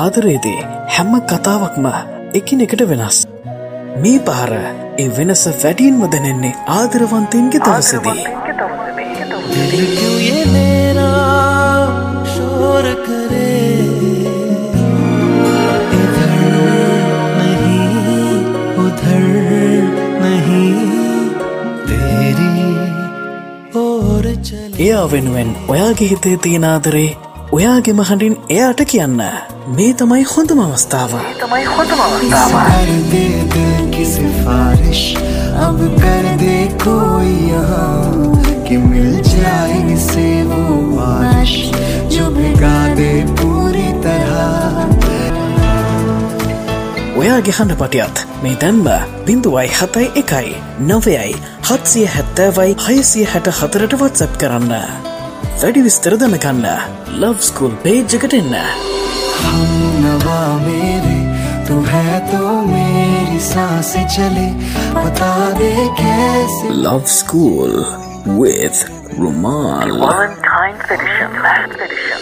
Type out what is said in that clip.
ආදරයේදී හැම්ම කතාවක්ම එකිනෙකට වෙනස්. මේ පාර ඒ වෙනස වැඩීන්ම දැනෙන්නේ ආදරවන්තයන්ගේ දවසදී. දිල්කුයේ මේරා ශෝර කරේ එයා වෙනුවෙන් ඔයාගේ හිතේ තියෙන ආදරේ ඔයාගේ මහඬින් එයාට කියන්න. මේ තමයි හොඳම අවස්ථාව. कर दे दिल की सिफारिश अब कर दे कोई यहाँ कि मिल जाए इसे वो बारिश जो भिगा दे पूरी तरह ඔයාගේ හඬ පටියත් මේ දැන්ම බිඳුවයි හතයි එකයි නවයයි හත්සිය හැත්තෑවයි හයසිය හැට හතරට වත්සැප් කරන්න. වැඩි විස්තර දැනකන්න ලව්ස්කුල් පේජ්ජකට එන්න. हम नवा मेरे तू है तो मेरी सांसें चले बता दे कैसे Love School with Rumal. Valentine's edition. Edition.